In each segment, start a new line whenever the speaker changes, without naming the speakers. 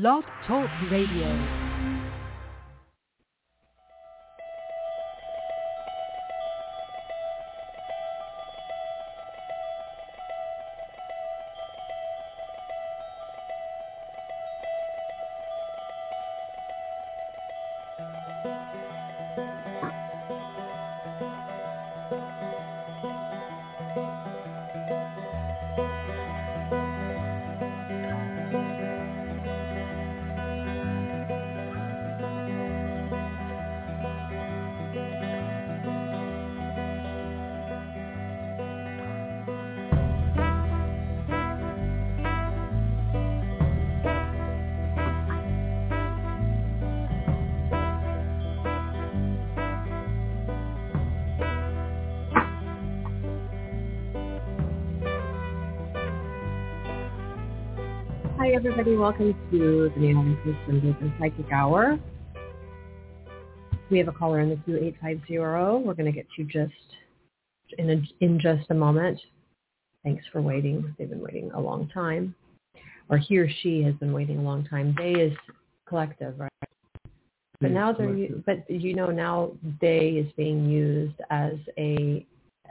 Blog Talk Radio.
Everybody. Welcome to the Naomi Systems and Psychic Hour. We have a caller in the queue, 850. We're going to get you just in, a, in just a moment. Thanks for waiting. They've been waiting a long time. Or he or she has been waiting a long time. They is collective, right? But now they're, but you know, now they is being used as a,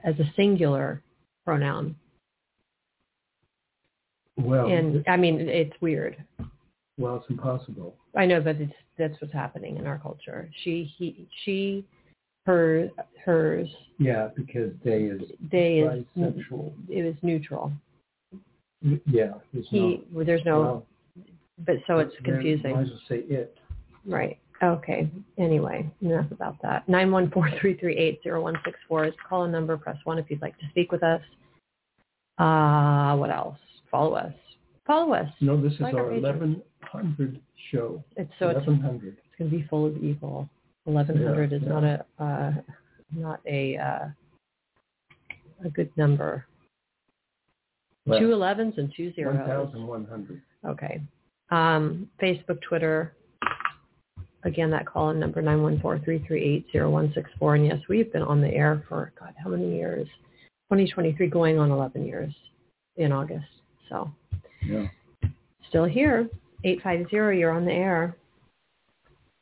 as a singular pronoun.
Well,
And I mean, it's weird.
well, it's impossible.
I know, but it's that's what's happening in our culture. She, he, she, her, hers.
Yeah, because they is
They is
bisexual.
it was neutral.
Yeah,
He, well, there's no,
well,
but so it's confusing.
Might as well say it.
Right. Okay. Anyway, enough about that. Nine one four three three eight zero one six four is call a number. Press one if you'd like to speak with us. Uh, what else? Follow us. Follow us.
No, this is
Like our
our 1100 show.
It's so it's
1100.
it's going to be full of evil. Eleven hundred
Yeah,
is
yeah.
not a uh, not a uh, a good number.
Well,
two elevens and two zeros.
1100.
Okay. Um, Facebook, Twitter. Again, that call in number nine one four three three eight zero one six four. And yes, we've been on the air for God, how many years? Twenty twenty three, going on eleven years in August. So
Yeah.
still here. Eight five zero. You're on the air.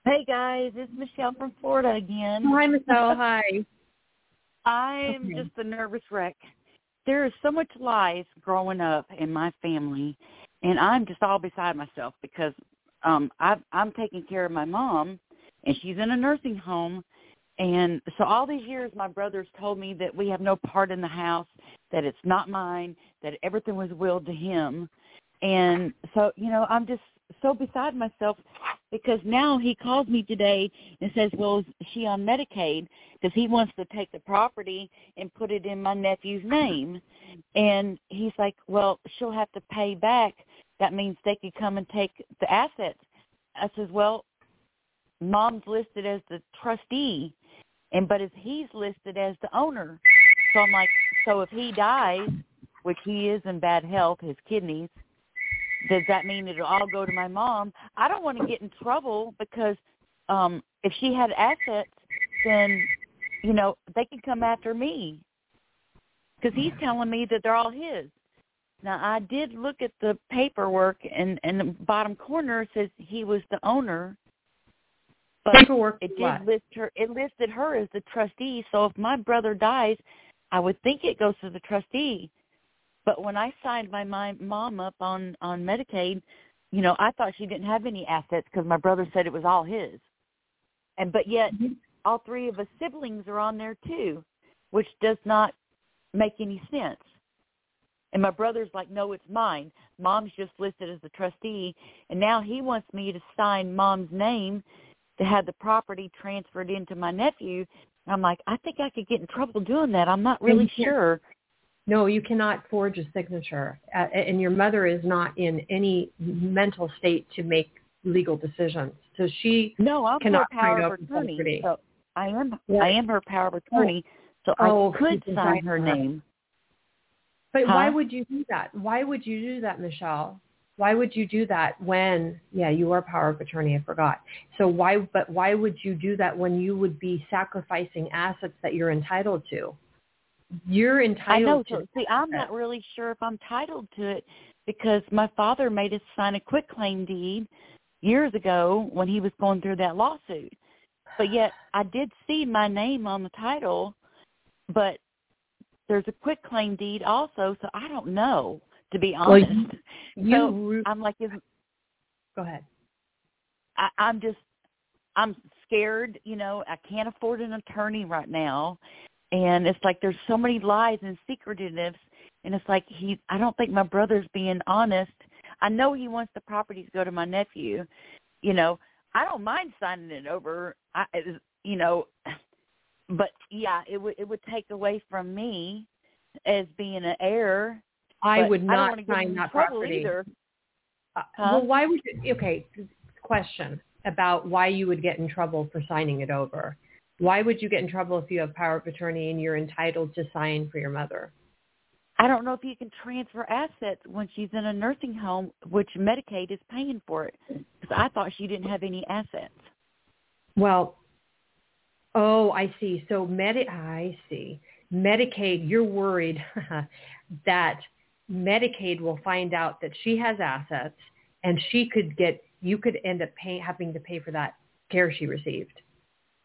Hey guys, it's Michelle from Florida again.
Hi, Michelle. Hi.
I'm
Okay.
just a nervous wreck. There is so much lies growing up in my family, and I'm just all beside myself because um I've, I'm taking care of my mom, and she's in a nursing home, and so all these years my brothers told me that we have no part in the house, that it's not mine, that everything was willed to him, and so you know I'm just so beside myself because now he calls me today and says, "Well, is she on Medicaid?" Because he wants to take the property and put it in my nephew's name, and he's like, "Well, she'll have to pay back. That means they could come and take the assets." I says, "Well, mom's listed as the trustee, and but if he's listed as the owner, so I'm like, so if he dies, which he is in bad health, his kidneys." does that mean it'll all go to my mom? I don't want to get in trouble because um if she had assets, then you know they could come after me because he's telling me that they're all his. Now I did look at the paperwork, and and the bottom corner says he was the owner, but
Paperwork.
it did
what?
list her. It listed her as the trustee. So if my brother dies, I would think it goes to the trustee. But when I signed my, my mom up on on Medicaid, you know, I thought she didn't have any assets because my brother said it was all his. And but yet,
Mhm.
all three of us siblings are on there too, which does not make any sense. And my brother's like, no, it's mine. Mom's just listed as the trustee, and now he wants me to sign mom's name to have the property transferred into my nephew. I'm like, I think I could get in trouble doing that. I'm not really sure.
No, you cannot forge a signature, uh, and your mother is not in any mental state to make legal decisions. So she
No, I'm her
cannot
power
sign
of attorney.
property.
So I am. I am her power of attorney. So
Oh,
I could sign
sign
her
her.
name.
But
Huh?
why would you do that? Why would you do that, Michelle? Why would you do that when, yeah, you are power of attorney, I forgot. So why, but why would you do that when you would be sacrificing assets that you're entitled to? You're entitled I
know.
to
see, I'm not really sure if I'm entitled to it because my father made us sign a quit claim deed years ago when he was going through that lawsuit. But yet I did see my name on the title, but there's a quit claim deed also, so I don't know to be honest.
Well, you,
so
you
I'm like, is,
go ahead.
I, I'm just, I'm scared. You know, I can't afford an attorney right now, and it's like there's so many lies and secretiveness, and it's like he. I don't think my brother's being honest. I know he wants the property to go to my nephew. You know, I don't mind signing it over. I, you know, but yeah, it would it would take away from me as being an heir.
I would not
don't
sign that property.
Either.
Uh,
Huh?
Well, why would you? Okay, question about why you would get in trouble for signing it over. Why would you get in trouble if you have power of attorney and you're entitled to sign for your mother?
I don't know if you can transfer assets when she's in a nursing home, which Medicaid is paying for it. Because I thought she didn't have any assets.
Well, oh, I see. So Medi- I see. Medicaid, you're worried that Medicaid will find out that she has assets and she could get, you could end up pay, having to pay for that care she received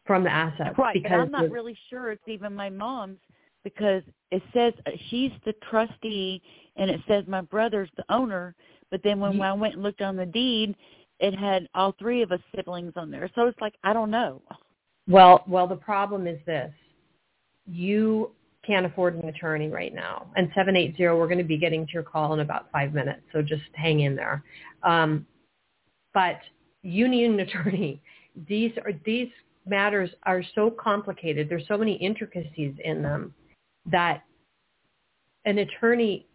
from the assets.
Right,
because
I'm not really sure it's even my mom's because it says uh, she's the trustee and it says my brother's the owner. But then when
Ye-
I went and looked on the deed, it had all three of us siblings on there. So it's like I don't know.
Well, well, the problem is this: you can't afford an attorney right now. And seven eight zero, we're going to be getting to your call in about five minutes, so just hang in there. Um, but you need an attorney. These are these matters are so complicated. There's so many intricacies in them that an attorney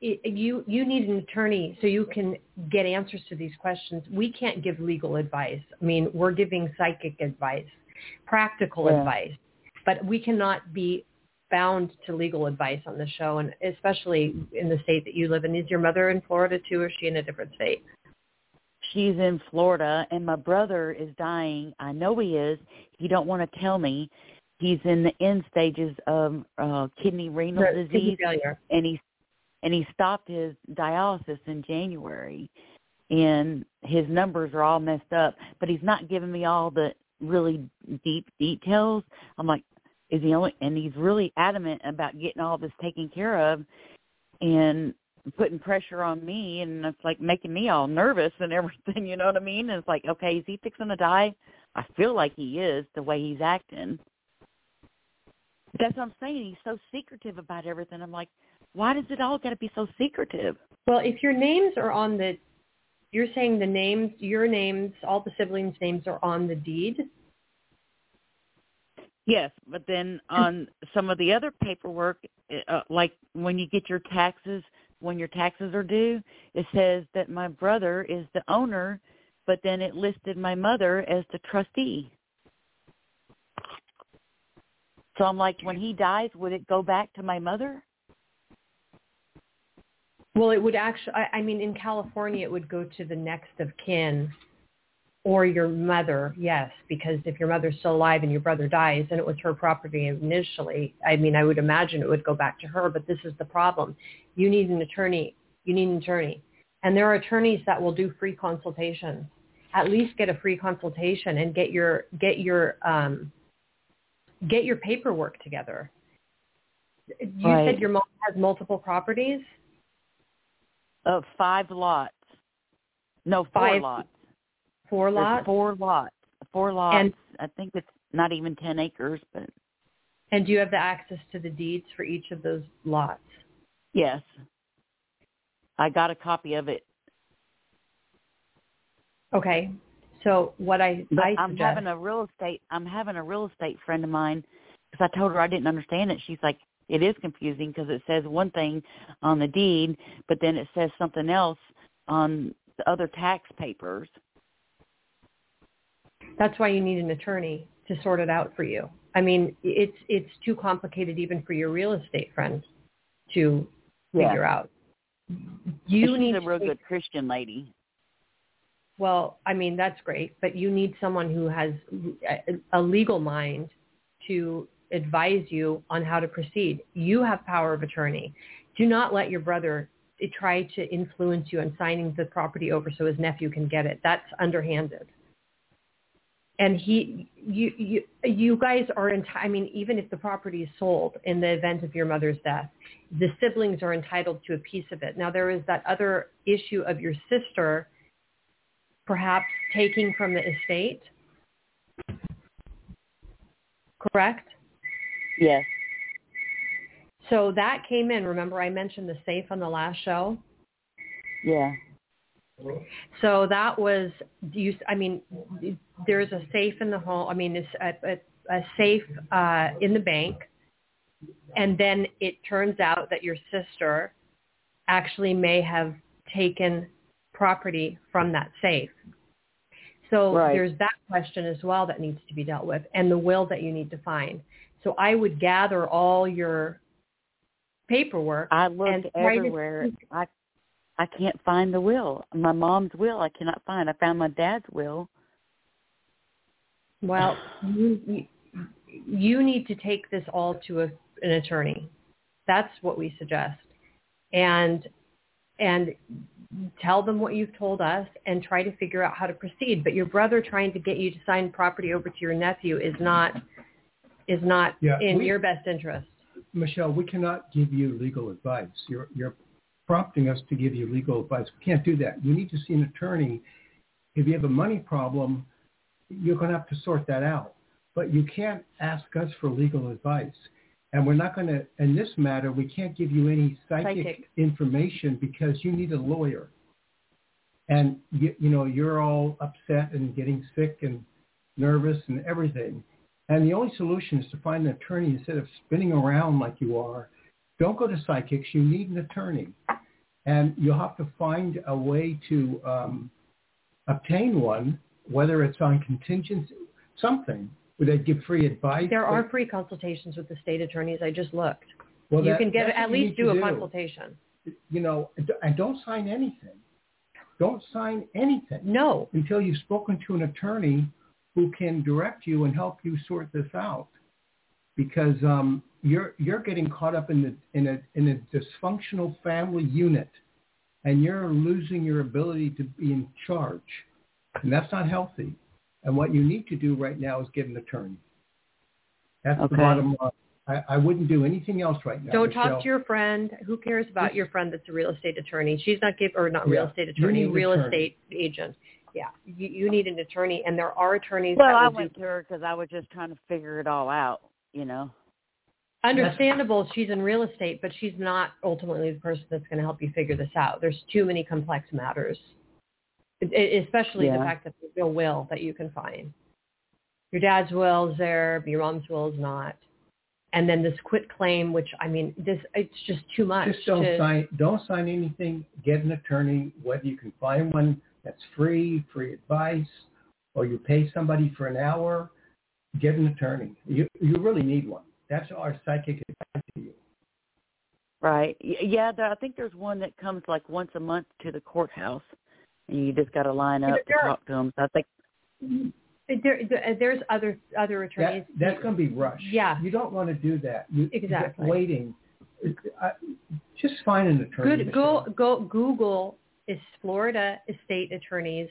you you need an attorney so you can get answers to these questions. We can't give legal advice. I mean, we're giving psychic advice, practical
Yeah.
advice, but we cannot be bound to legal advice on the show, and especially in the state that you live in. Is your mother in Florida too, or is she in a different state?
She's in Florida and my brother is dying. I know he is. He don't want to tell me. He's in the end stages of uh kidney renal
Kidney
disease
failure.
and he and he stopped his dialysis in January and his numbers are all messed up but he's not giving me all the really deep details i'm like is he only and he's really adamant about getting all this taken care of and putting pressure on me and it's like making me all nervous and everything you know what i mean? And it's like okay is he fixing to die? I feel like he is the way he's acting. That's what i'm saying. He's so secretive about everything. I'm like why does it all got to be so secretive?
Well, if your names are on the, you're saying the names, your names, all the siblings' names are on the deed.
Yes, but then on some of the other paperwork, uh, like when you get your taxes, when your taxes are due, it says that my brother is the owner, but then it listed my mother as the trustee. So I'm like, when he dies, would it go back to my mother?
Well, it would actually, I, I mean, in California, it would go to the next of kin or your mother, yes, because if your mother's still alive and your brother dies and it was her property initially, I mean, I would imagine it would go back to her, but this is the problem. You need an attorney. You need an attorney. And there are attorneys that will do free consultations. At least get a free consultation and get your, get your, um, get your paperwork together. You
Right.
said your mom has multiple properties?
Of five lots. No, four
Five
lots.
Four
There's
lots?
Four lots. Four lots.
And-
I think it's not even ten acres, but
And do you have the access to the deeds for each of those lots?
yes. I got a copy of it.
Okay. So what I,
But
I
I'm
suggest,
having a real estate I'm having a real estate friend of mine because I told her I didn't understand it. She's like, it is confusing because it says one thing on the deed, but then it says something else on the other tax papers.
That's why you need an attorney to sort it out for you. I mean, it's it's too complicated even for your real estate friend to
Yeah.
figure out. You
she's
need
a real good Christian lady.
Well, I mean, that's great, but you need someone who has a- a legal mind to advise you on how to proceed. You have power of attorney. Do not let your brother try to influence you on signing the property over so his nephew can get it. That's underhanded. And he, you, you, you guys are in. I mean, even if the property is sold in the event of your mother's death, the siblings are entitled to a piece of it. Now there is that other issue of your sister, perhaps taking from the estate. Correct.
Yes.
So that came in. Remember, I mentioned the safe on the last show.
Yeah.
So that was you. I mean, there's a safe in the home. I mean, it's a, a, a safe uh, in the bank, and then it turns out that your sister actually may have taken property from that safe. So
Right.
there's that question as well that needs to be dealt with, and the will that you need to find. So I would gather all your paperwork.
I looked
And try to
everywhere. I I can't find the will. My mom's will I cannot find. I found my dad's will.
Well, you, you you need to take this all to a, an attorney. That's what we suggest, and and tell them what you've told us, and try to figure out how to proceed. But your brother trying to get you to sign property over to your nephew is not is not
Yeah,
in
we-
your best interest.
Michelle, we cannot give you legal advice. You're, you're prompting us to give you legal advice. We can't do that. You need to see an attorney. If you have a money problem, you're going to have to sort that out. But you can't ask us for legal advice. And we're not going to, in this matter, we can't give you any psychic,
Psychic.
information because you need a lawyer. And, you, you know, you're all upset and getting sick and nervous and everything. And the only solution is to find an attorney instead of spinning around like you are. Don't go to psychics. You need an attorney. And you'll have to find a way to um, obtain one, whether it's on contingency, something, where they give free advice.
There are free consultations with the state attorneys. I just looked.
well,
you
that-
can get at least do a consultation.
You know, and don't sign anything. Don't sign anything
No,
until you've spoken to an attorney who can direct you and help you sort this out. Because um, you're you're getting caught up in the in a in a dysfunctional family unit, and you're losing your ability to be in charge, and that's not healthy. And what you need to do right now is get an attorney. That's
Okay.
the bottom line. I, I wouldn't do anything else right now.
Don't
Michelle.
talk to your friend. Who cares about
Yes.
your friend that's a real estate attorney? She's not give or not real
Yeah.
estate attorney,
need
real
attorney.
estate agent. Yeah, you, you need an attorney, and there are attorneys
Well,
that
I
will
went
do.
to her because I was just trying to figure it all out. You know.
Understandable, she's in real estate, but she's not ultimately the person that's going to help you figure this out. There's too many complex matters, especially the fact that there's no will that you can find. Your dad's will is there, but your mom's will is not. And then this quit claim, which I mean, this it's just too much.
Just don't
to,
sign. Don't sign anything. Get an attorney. Whether you can find one that's free, free advice, or you pay somebody for an hour. Get an attorney. You you really need one. That's our psychic advice to you.
Right. Yeah, there, I think there's one that comes like once a month to the courthouse, and you just got to line
Yeah,
up
but
to
there-
talk to them. So I think
There, there, there's other other attorneys.
That, that's going to be rushed.
Yeah.
You don't want to do that. You,
Exactly.
Waiting. I, just find an attorney.
Good. Go go Google is Florida estate attorneys,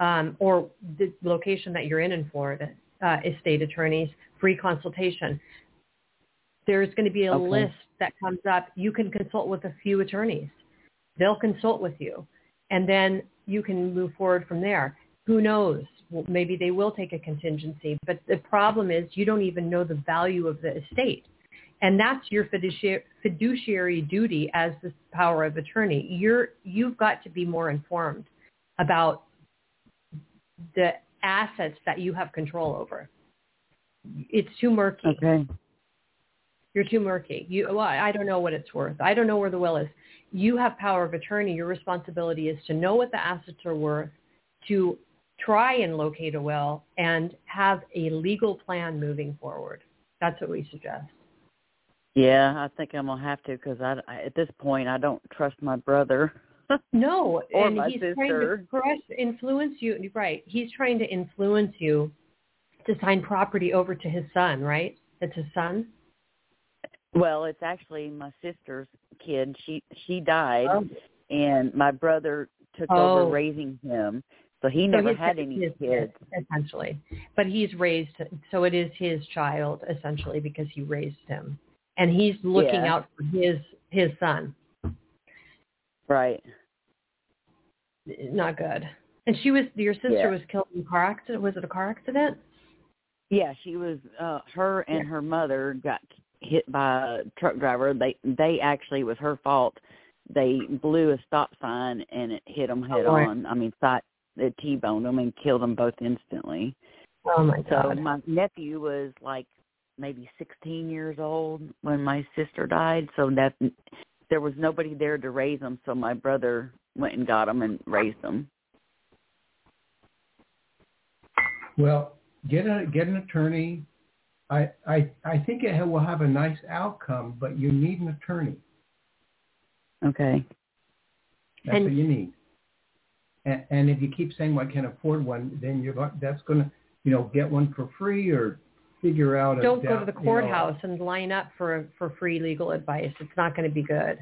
um, or the location that you're in in Florida, uh, estate attorneys free consultation. There's going to be a
Okay.
list that comes up. You can consult with a few attorneys. They'll consult with you, and then you can move forward from there. Who knows? Well, maybe they will take a contingency, but the problem is you don't even know the value of the estate. And that's your fiduciary, fiduciary duty as the power of attorney. You're, you've got to be more informed about the assets that you have control over. It's too murky.
okay.
You're too murky. You, well, I don't know what it's worth. I don't know where the will is. You have power of attorney. Your responsibility is to know what the assets are worth, to try and locate a will, and have a legal plan moving forward. That's what we suggest.
Yeah, I think I'm gonna have to because I, I at this point I don't trust my brother.
No,
Or
and
my
he's trying to press, influence you. Right, he's trying to influence you to sign property over to his son. Right, it's his son.
Well, it's actually my sister's kid. She she died,
Oh.
and my brother took
Oh.
over raising him. So he never had any
his
kids.
essentially. But he's raised, so it is his child essentially because he raised him, and he's looking
Yeah.
out for his his son.
Right.
Not good. And she was your sister
Yeah.
was killed in a car accident. Was it a car accident?
Yeah, she was uh her and her mother got hit by a truck driver. They they actually it was her fault. They blew a stop sign and it hit them head
Oh,
on. I mean, thought it T-boned them and killed them both instantly.
Oh my
So
god.
my nephew was like maybe 16 years old when my sister died. So that there was nobody there to raise them. So my brother went and got them and raised them.
Well, get a get an attorney. I I I think it will have a nice outcome, but you need an attorney.
Okay.
That's
And-
what you need. And, and if you keep saying, "Well, I can't afford one," then you're go- that's going to, you know, get one for free or figure out. A
Don't go to
down-
the
you know,
courthouse and line up for for free legal advice. It's not going to be good.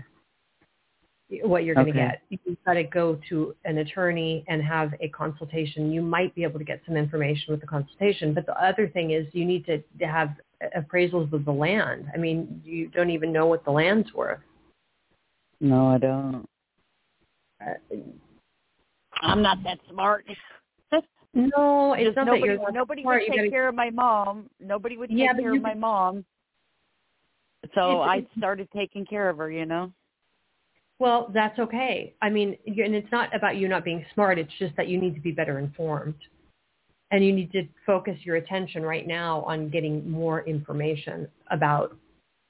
What you're going to
Okay.
get, you've got to go to an attorney and have a consultation. You might be able to get some information with the consultation, but the other thing is you need to to have appraisals of the land. I mean, you don't even know what the land's worth.
No, I don't.
Uh,
I'm not that smart.
no, it's not
nobody,
that you're not
nobody
smart.
would take
gotta-
care of my mom. Nobody would take
Yeah,
care of my mom. So
It's-
I started taking care of her, you know.
Well, that's okay. I mean, and it's not about you not being smart. It's just that you need to be better informed. And you need to focus your attention right now on getting more information about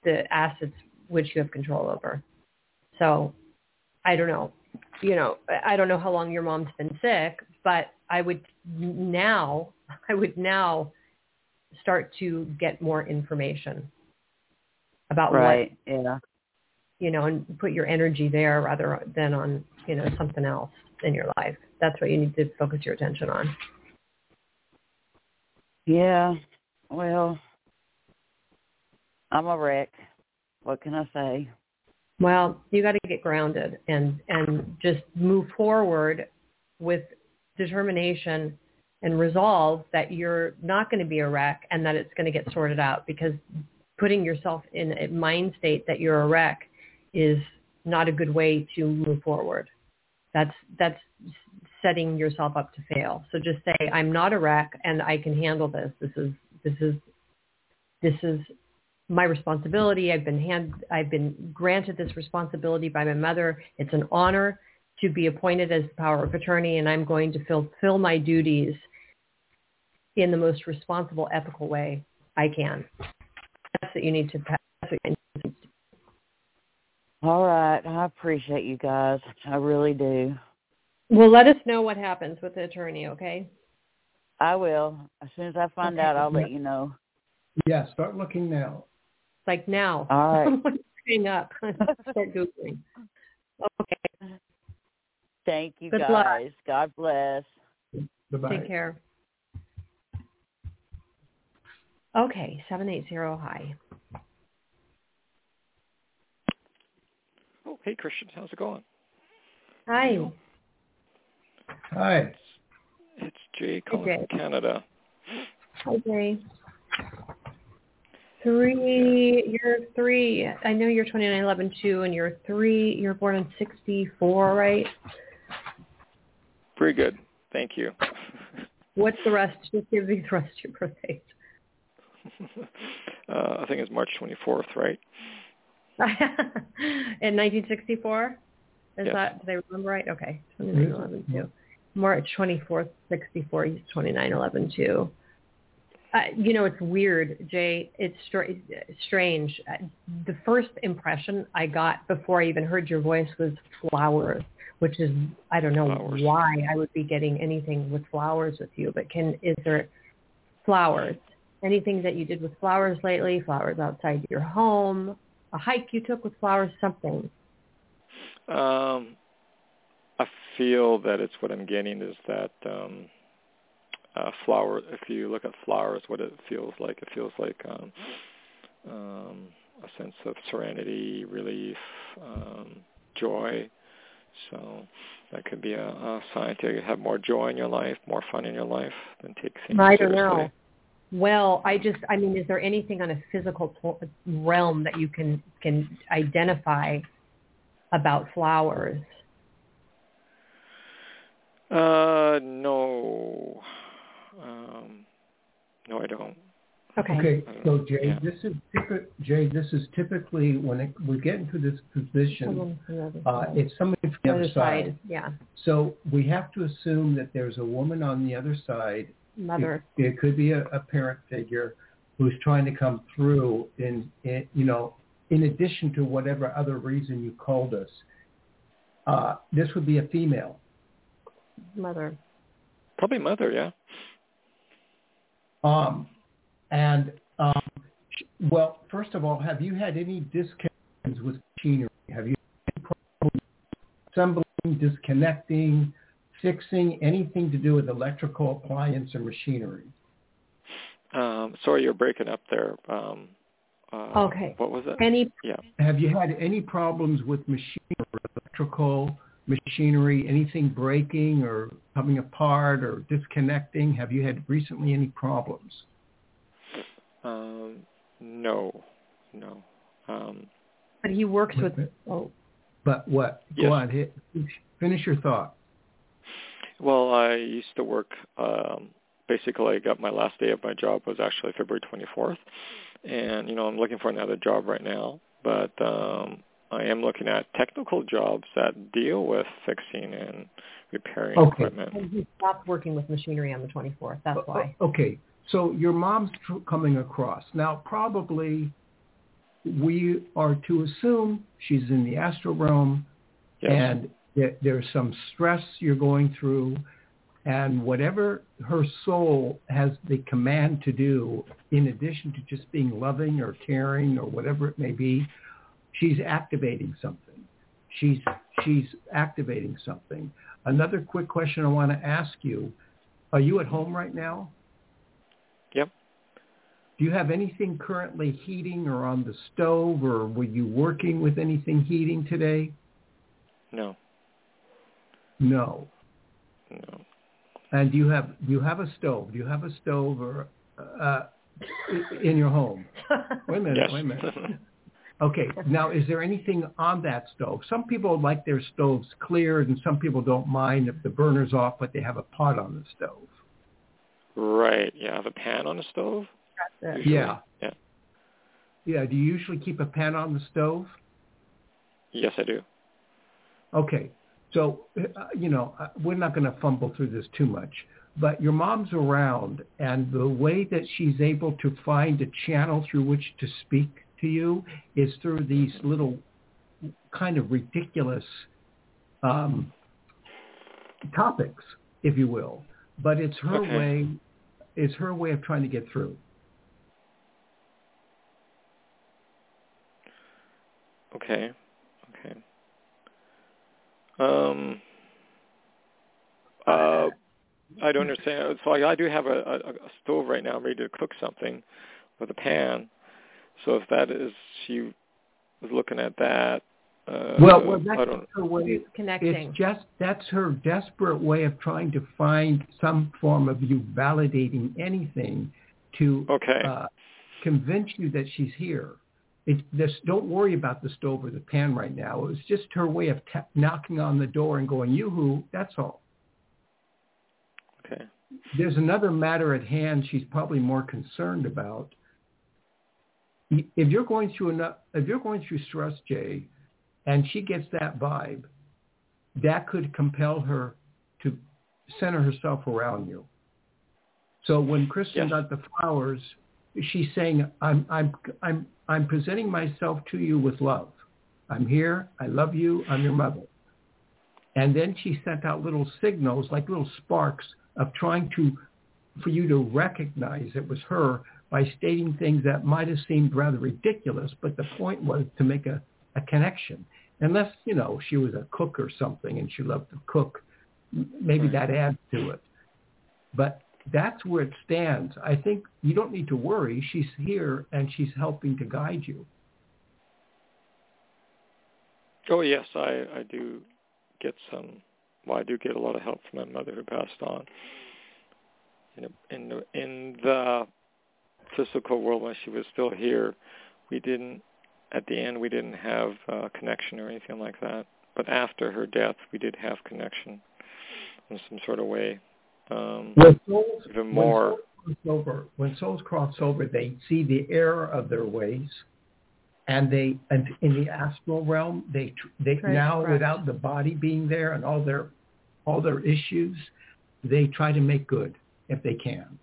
the assets which you have control over. So I don't know. You know, I don't know how long your mom's been sick, but I would now, I would now start to get more information about what
Right. Yeah.
You know, and put your energy there rather than on, you know, something else in your life. That's what you need to focus your attention on.
Yeah. Well, I'm a wreck. What can I say?
Well, you got to get grounded and and just move forward with determination and resolve that you're not going to be a wreck and that it's going to get sorted out because putting yourself in a mind state that you're a wreck is not a good way to move forward. That's that's setting yourself up to fail. So just say I'm not a wreck and I can handle this. This is this is this is my responsibility. I've been hand I've been granted this responsibility by my mother. It's an honor to be appointed as the power of attorney and I'm going to fulfill my duties in the most responsible, ethical way I can. That's what you need to that's what you
All right. I appreciate you guys. I really do.
Well, let us know what happens with the attorney, okay?
I will. As soon as I find
Okay.
out, I'll let you know.
Yeah, start looking now.
It's like now.
All right.
Hang up. Start Googling. Okay.
Thank you
Good luck.
guys. God bless.
Bye-bye.
Take care. Okay, 780 hi.
Oh, hey Kristin, how's it going?
Hi.
Hi.
It's Jay calling
Jay.
from Canada.
Hi, Jay. Three, you're three. I know you're 2911 too, and you're three, you're born in 64, right?
Pretty good, thank you.
What's the rest? Just give me the rest of your birthday.
uh, I think it's March 24th, right?
in 1964? Is
Yes.
that, did I remember right? Okay, 2911 too. March 24th, 64, he's 2911 too. Uh, you know, it's weird, Jay. It's str- strange. Uh, The first impression I got before I even heard your voice was flowers, which is I don't know
Flowers.
why I would be getting anything with flowers with you. But can is there flowers? Anything that you did with flowers lately? Flowers outside your home? A hike you took with flowers? Something?
Um, I feel that it's what I'm getting is that um, uh, flower. If you look at flowers, what it feels like, it feels like um, um, a sense of serenity, relief, um, joy. So that could be a, a sign to have more joy in your life, more fun in your life, than take things
I
seriously.
know. Well, I just, I mean, is there anything on a physical realm that you can can identify about flowers?
Uh, no. Um, no, I don't.
Okay.
Okay, so Jay,
Yeah.
this is typi- Jay, this is typically when it, we get into this position,
Someone from the other
uh, it's somebody from the other side.
Yeah.
So we have to assume that there's a woman on the other side.
Mother.
It, it could be a, a parent figure who's trying to come through in, in, you know, in addition to whatever other reason you called us. Uh, this would be a female.
Mother.
Probably mother, yeah.
Um, and um, well, first of all, have you had any disconnections with machinery? Have you had any problems assembling, disconnecting, fixing, anything to do with electrical appliance or machinery?
Um, sorry, you're breaking up there. Um, uh,
Okay.
What was it?
Any
Yeah.
Have you had any problems with machinery, electrical machinery, anything breaking or coming apart or disconnecting? Have you had recently any problems?
Um, no, no. Um,
but he works with
Okay.
oh
But what?
Yes.
Go on, hit, finish your thought.
Well, I used to work. Um, basically, I got my last day of my job was actually February 24th, and you know I'm looking for another job right now. But um, I am looking at technical jobs that deal with fixing and repairing
Okay.
equipment.
and he stopped working with machinery on the 24th. That's why.
Okay, so your mom's tr- coming across. Now, probably we are to assume she's in the astral realm
Yes.
and that there's some stress you're going through and whatever her soul has the command to do in addition to just being loving or caring or whatever it may be she's activating something she's she's activating something another quick question i want to ask you are you at home right now
Yep.
do you have anything currently heating or on the stove or were you working with anything heating today
No.
No
No.
And do you have do you have a stove? Do you have a stove or uh, in your home? Wait a minute.
Yes.
Wait a minute. Okay. Now, is there anything on that stove? Some people like their stoves cleared, and some people don't mind if the burner's off, but they have a pot on the stove.
right. Yeah. I have a pan on the stove.
That's it.
usually.
Yeah.
Yeah.
Yeah. Do you usually keep a pan on the stove?
Yes, I do.
Okay. So, uh, you know, uh, we're not going to fumble through this too much, but your mom's around and the way that she's able to find a channel through which to speak to you is through these little kind of ridiculous um, topics, if you will. But it's her
Okay.
way, it's her way of trying to get through.
Okay. Okay. Um. Uh, I don't understand. So I, I do have a, a, a stove right now, ready to cook something with a pan. So if that is she was looking at that, uh,
Well, well
I
that's
don't.
her way.
He's connecting.
It's just that's her desperate way of trying to find some form of you validating anything to
Okay.
uh, convince you that she's here. It's this. Don't worry about the stove or the pan right now. It was just her way of ta- knocking on the door and going, "Yoo-hoo!" That's all.
Okay.
There's another matter at hand. She's probably more concerned about. If you're going through enough, if you're going through stress, Jay, and she gets that vibe, that could compel her to center herself around you. So when Kristin
Yes.
got the flowers, she's saying, I'm, I'm, I'm, I'm presenting myself to you with love. I'm here. I love you. I'm your mother. And then she sent out little signals, like little sparks of trying to, for you to recognize it was her by stating things that might have seemed rather ridiculous, but the point was to make a, a connection. Unless, you know, she was a cook or something and she loved to cook, maybe
Right.
that adds to it. But that's where it stands. I think you don't need to worry. She's here and she's helping to guide you.
Oh yes, I I do get some. Well, I do get a lot of help from my mother who passed on. You know, in the in the physical world when she was still here, we didn't. At the end, we didn't have uh, connection or anything like that. But after her death, we did have connection in some sort of way. Um,
when souls,
even more.
When souls, over, when souls cross over, they see the error of their ways and they and in the astral realm they they
Right,
now
correct.
without the body being there and all their all their issues they try to make good if they can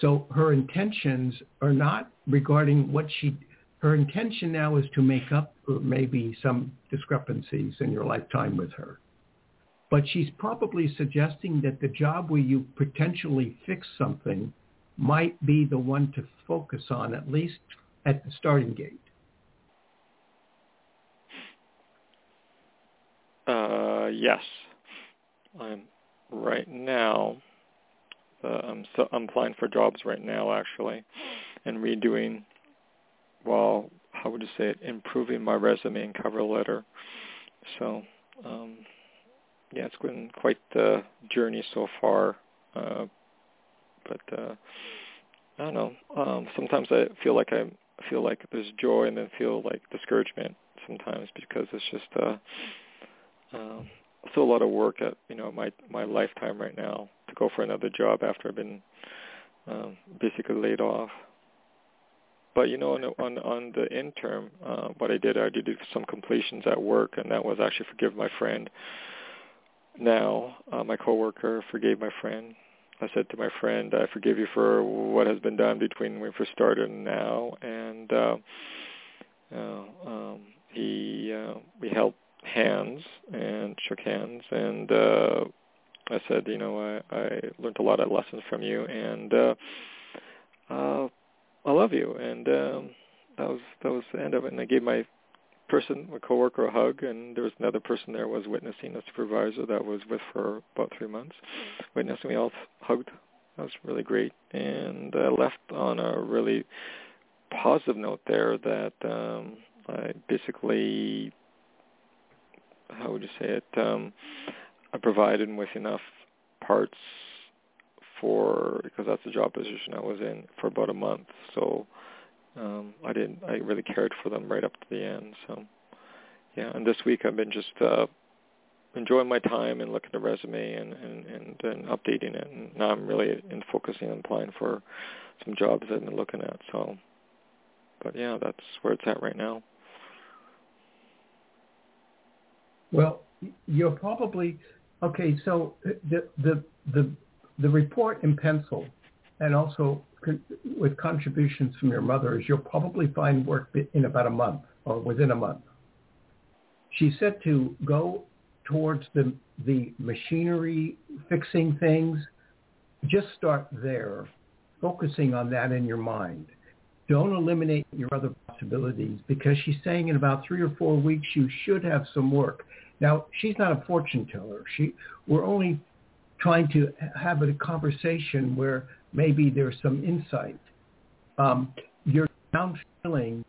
so her intentions are not regarding what she her intention now is to make up for maybe some discrepancies in your lifetime with her but she's probably suggesting that the job where you potentially fix something might be the one to focus on at least at the starting gate.
Uh, yes, I'm right now. Uh, I'm so I'm applying for jobs right now actually, and redoing. Well, how would you say it? Improving my resume and cover letter. So, um, yeah, it's been quite the journey so far. Uh, but uh, I don't know. Um, sometimes I feel like I feel like there's joy, and then feel like discouragement sometimes because it's just. Uh, um, still a lot of work at you know my my lifetime right now to go for another job after I've been um, basically laid off. But you know, on on, on the interim, uh, what I did, I did some completions at work, and that was actually forgive my friend. Now, uh, my coworker forgave my friend. I said to my friend, "I forgive you for what has been done between when we first started and now." And uh, uh, um, he uh, we held hands and shook hands and uh I said, you know, I, I learned a lot of lessons from you and uh uh I love you and um that was that was the end of it and I gave my person, a coworker a hug and there was another person there was witnessing a supervisor that was with for about three months. Witnessing we all hugged. That was really great. And I left on a really positive note there that um I basically how would you say it? Um, I provided him with enough parts for because that's the job position I was in for about a month. So um, I didn't. I really cared for them right up to the end. So yeah, and this week I've been just uh, enjoying my time and looking at the resume and and and, and updating it. And now I'm really in focusing on applying for some jobs I've been looking at. So, but yeah, that's where it's at right now.
Well, you're probably okay. So the the the the report in pencil, and also with contributions from your mother, is you'll probably find work in about a month or within a month. She said to go towards the the machinery fixing things. Just start there, focusing on that in your mind. Don't eliminate your other possibilities because she's saying in about three or four weeks you should have some work. Now she's not a fortune teller. She we're only trying to have a conversation where maybe there's some insight. Um, your down feeling,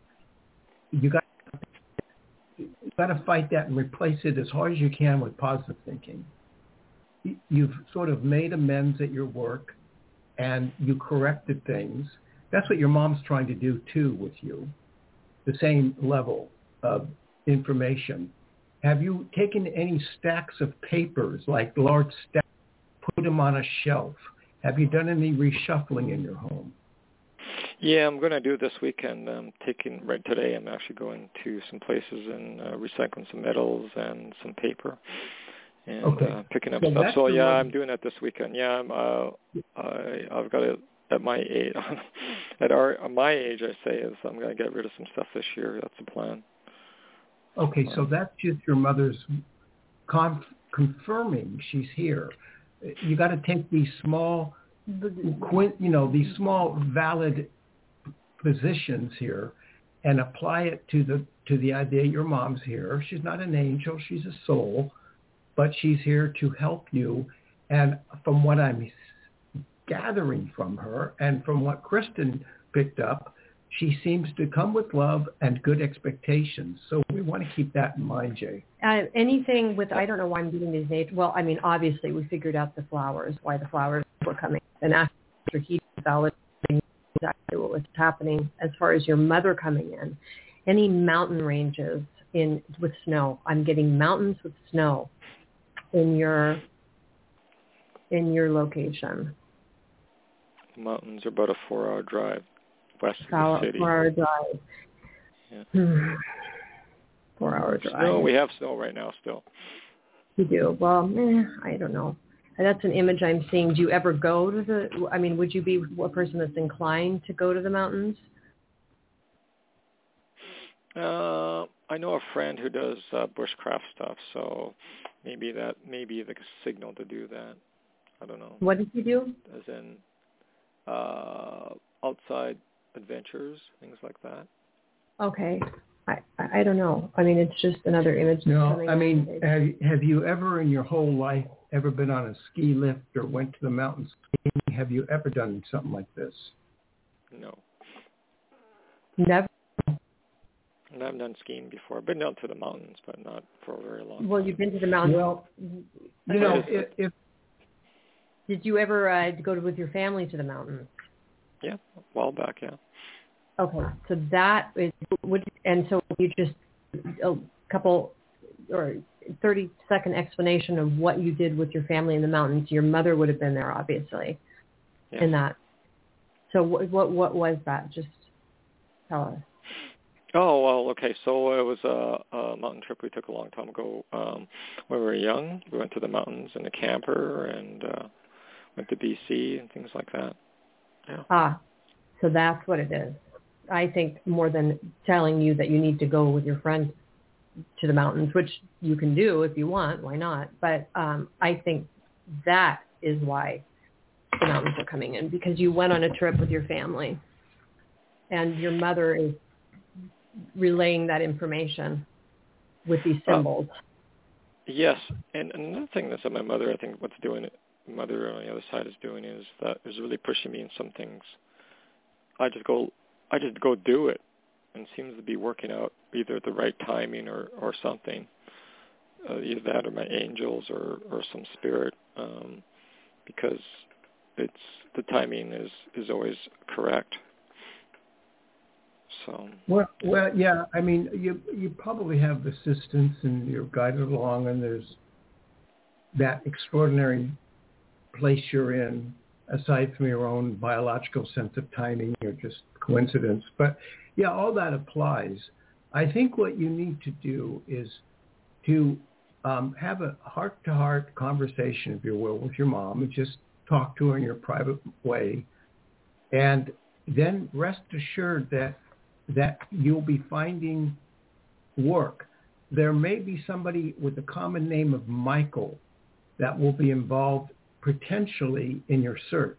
you got got to fight that and replace it as hard as you can with positive thinking. You've sort of made amends at your work, and you corrected things. That's what your mom's trying to do too with you, the same level of information. Have you taken any stacks of papers, like large stacks, put them on a shelf? Have you done any reshuffling in your home?
Yeah, I'm going to do it this weekend. I'm taking right today. I'm actually going to some places and uh, recycling some metals and some paper, and
Okay.
uh, picking up
So
stuff. So yeah, I'm doing it this weekend. Yeah, I'm. Uh, I I've got it at my age, at our at my age, I say is I'm going to get rid of some stuff this year. That's the plan.
Okay, so that's just your mother's conf- confirming she's here. You got to take these small, you know, these small valid positions here, and apply it to the to the idea your mom's here. She's not an angel; she's a soul, but she's here to help you. And from what I'm gathering from her, and from what Kristin picked up, she seems to come with love and good expectations. So we want to keep that in mind, Jay.
Uh, anything with, I don't know why I'm getting these names. Well, I mean, obviously we figured out the flowers, why the flowers were coming. And after he validated exactly what was happening as far as your mother coming in, any mountain ranges in with snow. I'm getting mountains with snow in your in your location.
Mountains are about a four-hour drive west of the city.
Four-hour drive.
Yeah.
Four-hour drive.
Snow. We have snow right now still.
You do. Well, eh, I don't know. That's an image I'm seeing. Do you ever go to the? I mean, would you be a person that's inclined to go to the mountains?
Uh, I know a friend who does uh, bushcraft stuff, so maybe that may be the signal to do that. I don't know.
What does he do?
As in uh, outside adventures, things like that.
Okay. I I don't know. I mean, it's just another image.
No, I mean, have, have you ever in your whole life ever been on a ski lift or went to the mountains skiing? Have you ever done something like this?
No.
Never.
I haven't done skiing before. I've been down to the mountains, but not for a very long
well,
time.
you've been to the mountains.
Well, you know, if, if
did you ever uh, go to, with your family to the mountains?
Yeah, a while back, yeah.
Okay, so that is, would, and so you just a couple or 30 second explanation of what you did with your family in the mountains. Your mother would have been there, obviously,
yes.
in that. So what, what, what was that? Just tell us.
Oh well, okay. So it was a, a mountain trip we took a long time ago um, when we were young. We went to the mountains in a camper and uh, went to BC and things like that. Yeah.
Ah, so that's what it is. I think more than telling you that you need to go with your friend to the mountains, which you can do if you want, why not? But um, I think that is why the mountains are coming in because you went on a trip with your family and your mother is relaying that information with these symbols. Uh,
yes, and another thing that's that my mother, I think, what's doing it, mother on the other side is doing is that is really pushing me in some things. I just go, I just go do it, and seems to be working out either the right timing or or something. Uh, either that or my angels or or some spirit, um, because it's the timing is is always correct. So
well, well, yeah. I mean, you you probably have assistance and you're guided along, and there's that extraordinary place you're in, aside from your own biological sense of timing or just coincidence. But yeah, all that applies. I think what you need to do is to um, have a heart-to-heart conversation, if you will, with your mom, and just talk to her in your private way, and then rest assured that that you'll be finding work. There may be somebody with the common name of Michael that will be involved potentially in your search.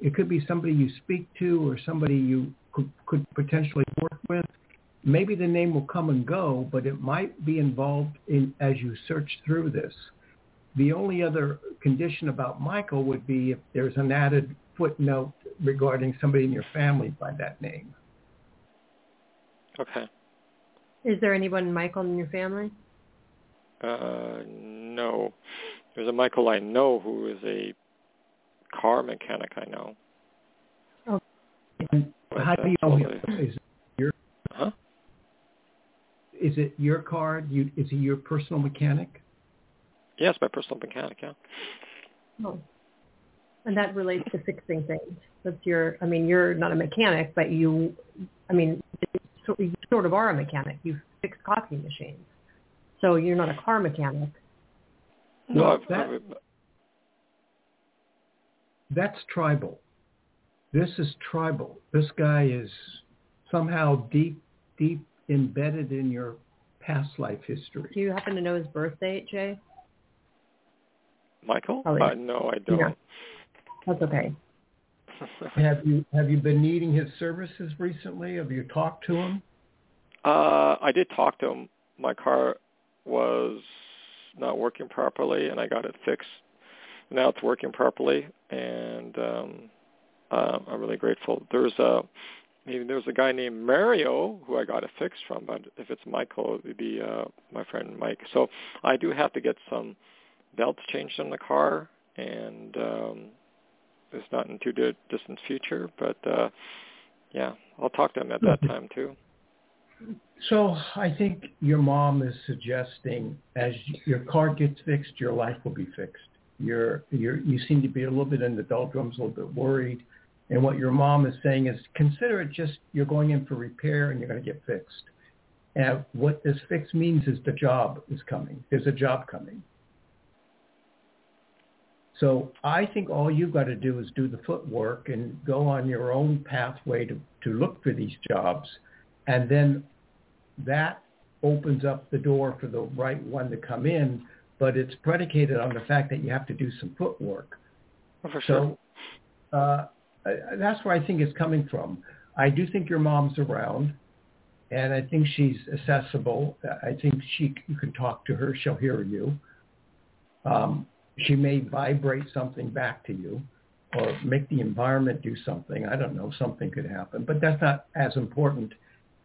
It could be somebody you speak to or somebody you could, could potentially work with. Maybe the name will come and go, but it might be involved in as you search through this. The only other condition about Michael would be if there's an added footnote regarding somebody in your family by that name.
Okay.
Is there anyone Michael in your family?
Uh, no. There's a Michael I know who is a car mechanic. I know.
Oh.
How do you know him? Is it your?
Huh?
Is it your car? You, is he your personal mechanic?
Yes, my personal mechanic. Yeah.
Oh. And that relates to fixing things. That's your. I mean, you're not a mechanic, but you. I mean, you sort of are a mechanic. You fix coffee machines. So you're not a car mechanic.
No,
that, that's tribal. This is tribal. This guy is somehow deep, deep embedded in your past life history.
Do you happen to know his birth date, Jay?
Michael? Uh, no, I don't.
Yeah. That's okay.
have you have you been needing his services recently? Have you talked to him?
Uh, I did talk to him. My car was not working properly, and I got it fixed. Now it's working properly, and um, uh, I'm really grateful. There's a maybe there's a guy named Mario who I got a fix from, but if it's Michael, it would be uh, my friend Mike. So I do have to get some belts changed on the car, and um, it's not in too distant future, but uh, yeah, I'll talk to him at that time too.
So I think your mom is suggesting as your car gets fixed, your life will be fixed. You're, you're, you seem to be a little bit in the doldrums, a little bit worried. And what your mom is saying is consider it just you're going in for repair and you're going to get fixed. And what this fix means is the job is coming. There's a job coming. So I think all you've got to do is do the footwork and go on your own pathway to, to look for these jobs. And then that opens up the door for the right one to come in, but it's predicated on the fact that you have to do some footwork.
Oh, for sure.
So uh, that's where I think it's coming from. I do think your mom's around, and I think she's accessible. I think she you can talk to her; she'll hear you. Um, she may vibrate something back to you, or make the environment do something. I don't know. Something could happen, but that's not as important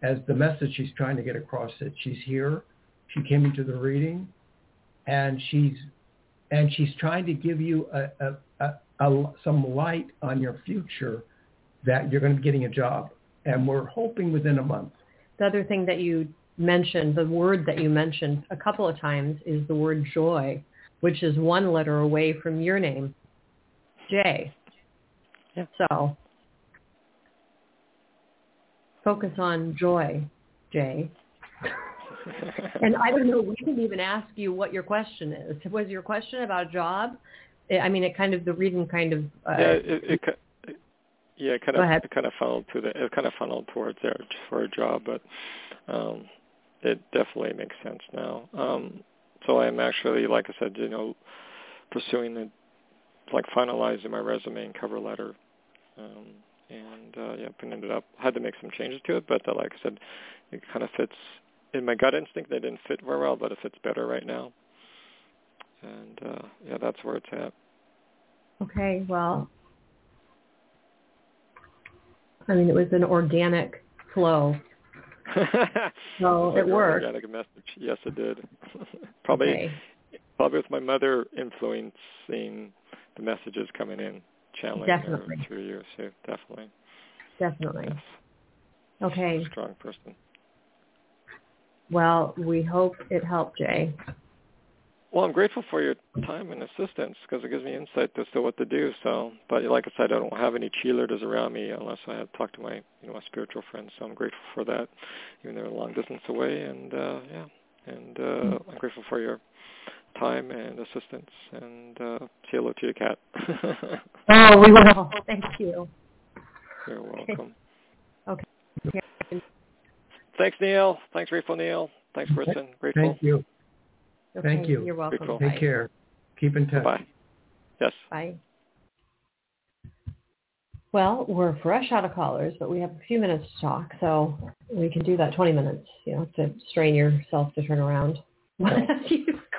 as the message she's trying to get across. That she's here. She came into the reading, and she's and she's trying to give you a, a, a a, some light on your future that you're going to be getting a job. And we're hoping within a month.
The other thing that you mentioned, the word that you mentioned a couple of times is the word joy, which is one letter away from your name, J.
Yeah.
So focus on joy, Jay. and I don't know, we didn't even ask you what your question is. Was your question about a job? I mean, it kind of the reason kind of. Uh,
yeah, it, it, it yeah, it kind of it kind of funneled to the it kind of funneled towards there for a job, but um, it definitely makes sense now. Um, so I'm actually, like I said, you know, pursuing the like finalizing my resume and cover letter, um, and uh, yeah, it up. Had to make some changes to it, but uh, like I said, it kind of fits in my gut instinct. They didn't fit very well, but it fits better right now and uh, yeah, that's where it's at.
Okay, well, I mean, it was an organic flow. so it worked.
Organic message. Yes, it did. probably, okay. probably with my mother influencing the messages coming in, channeling
definitely.
through you. So definitely.
Definitely.
Yes.
Okay.
Strong person.
Well, we hope it helped, Jay.
Well, I'm grateful for your time and assistance because it gives me insight as to what to do. So, but like I said, I don't have any cheerleaders around me unless I have talked to my, you know, my spiritual friends. So I'm grateful for that, even though they're a long distance away. And uh, yeah, and uh, I'm grateful for your time and assistance. And uh, say hello to your cat.
oh, we will. Thank you.
You're welcome.
Okay. okay.
Thanks, Neil. Thanks, grateful Neil. Thanks, Kristin. Grateful.
Thank you.
Okay,
Thank you.
You're welcome.
Cool.
Take care. Keep in touch.
Bye. Yes.
Bye. Well, we're fresh out of callers, but we have a few minutes to talk, so we can do that 20 minutes, you know, to strain yourself to turn around.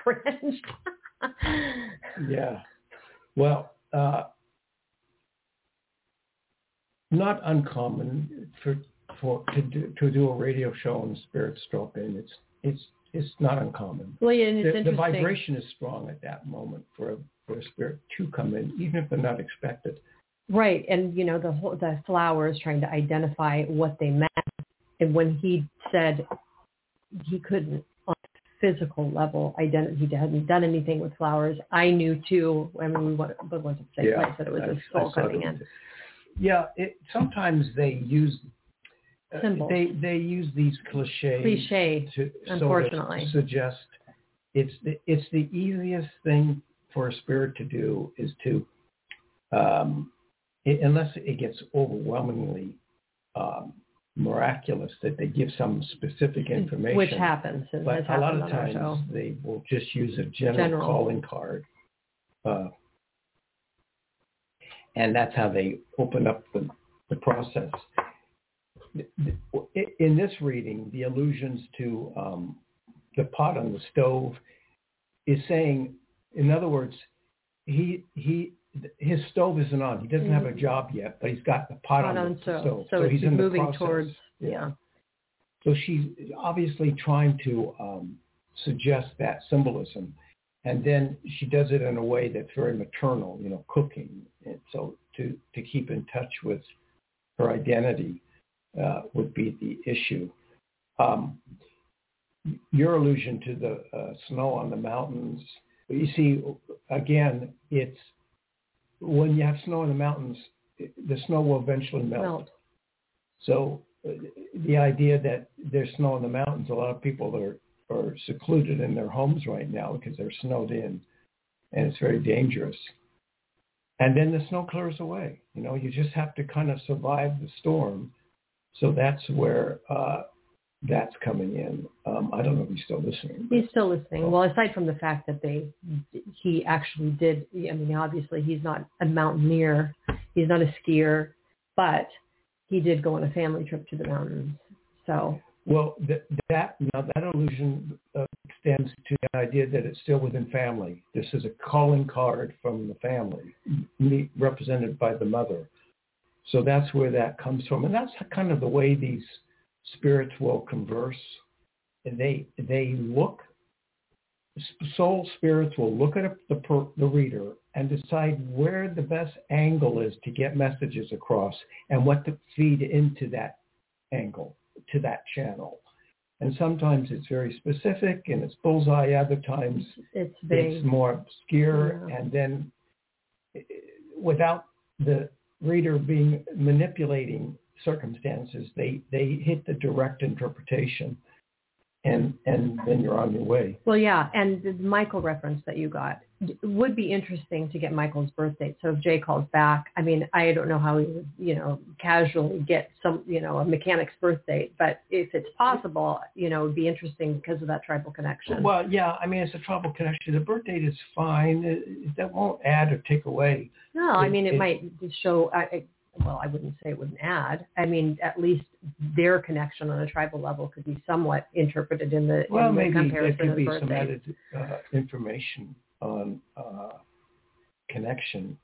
cringed.
yeah. Well, uh, not uncommon for for to do to do a radio show on spirit stroke, and it's it's it's not uncommon.
Well, yeah, and it's
the,
interesting.
the vibration is strong at that moment for a, for a spirit to come in, even if they're not expected.
Right, and you know the whole, the flowers trying to identify what they meant, and when he said he couldn't physical level identify, he hadn't done anything with flowers. I knew too. I mean, we went, but went to the same
yeah,
place that it was
I,
a soul coming in.
Yeah, it, sometimes they use uh, they they use these cliches
Cliche,
to
unfortunately.
so suggest it's the, it's the easiest thing for a spirit to do is to um, it, unless it gets overwhelmingly um, miraculous that they give some specific information
which happens.
But a lot of times they will just use a general,
General.
calling card uh, and that's how they open up the, the process in this reading, the allusions to um, the pot on the stove is saying, in other words, he he his stove isn't on. He doesn't mm-hmm. have a mm-hmm. job yet, but he's got the pot, pot on, on, the so, stove.
So,
so
he's
in
moving
the process.
towards yeah. yeah.
So she's obviously trying to um, suggest that symbolism, and then she does it in a way that's very maternal, you know, cooking. And so to to keep in touch with her identity uh, would be the issue. Um, your allusion to the uh, snow on the mountains, you see, again, it's when you have snow in the mountains, the snow will eventually melt. melt. So the idea that there's snow in the mountains, a lot of people are, are secluded in their homes right now because they're snowed in, and it's very dangerous. And then the snow clears away. You know, you just have to kind of survive the storm. So that's where uh, that's coming in. Um, I don't know if he's still listening.
He's still listening. Well, aside from the fact that they, he actually did. I mean, obviously he's not a mountaineer. He's not a skier, but he did go on a family trip to the mountains. So.
Well, that that now that illusion uh, extends to the idea that it's still within family. This is a calling card from the family, represented by the mother. So that's where that comes from, and that's kind of the way these spirits will converse. They they look. Soul spirits will look at the per, the reader and decide where the best angle is to get messages across and what to feed into that angle to that channel. And sometimes it's very specific and it's bullseye. Other times
it's,
it's more obscure. Yeah. And then eh, without the reader being manipulating circumstances, they, they hit the direct interpretation and and then you're on your way.
Well, yeah, and the Michael reference that you got would be interesting to get Michael's birth date. So if Jay calls back, I mean, I don't know how he would, you know, casually get some, you know, a mechanic's birth date, but if it's possible, you know, it would be interesting because of that tribal connection.
Well, yeah, I mean, it's a tribal connection. The birth date is fine. It, that won't add or take away.
No, it, I mean, it, it might show. I, well, I wouldn't say it wouldn't add. I mean, at least their connection on a tribal level could be somewhat interpreted in the,
well,
in
maybe
the comparison
there could be
some
added uh, information on uh, connection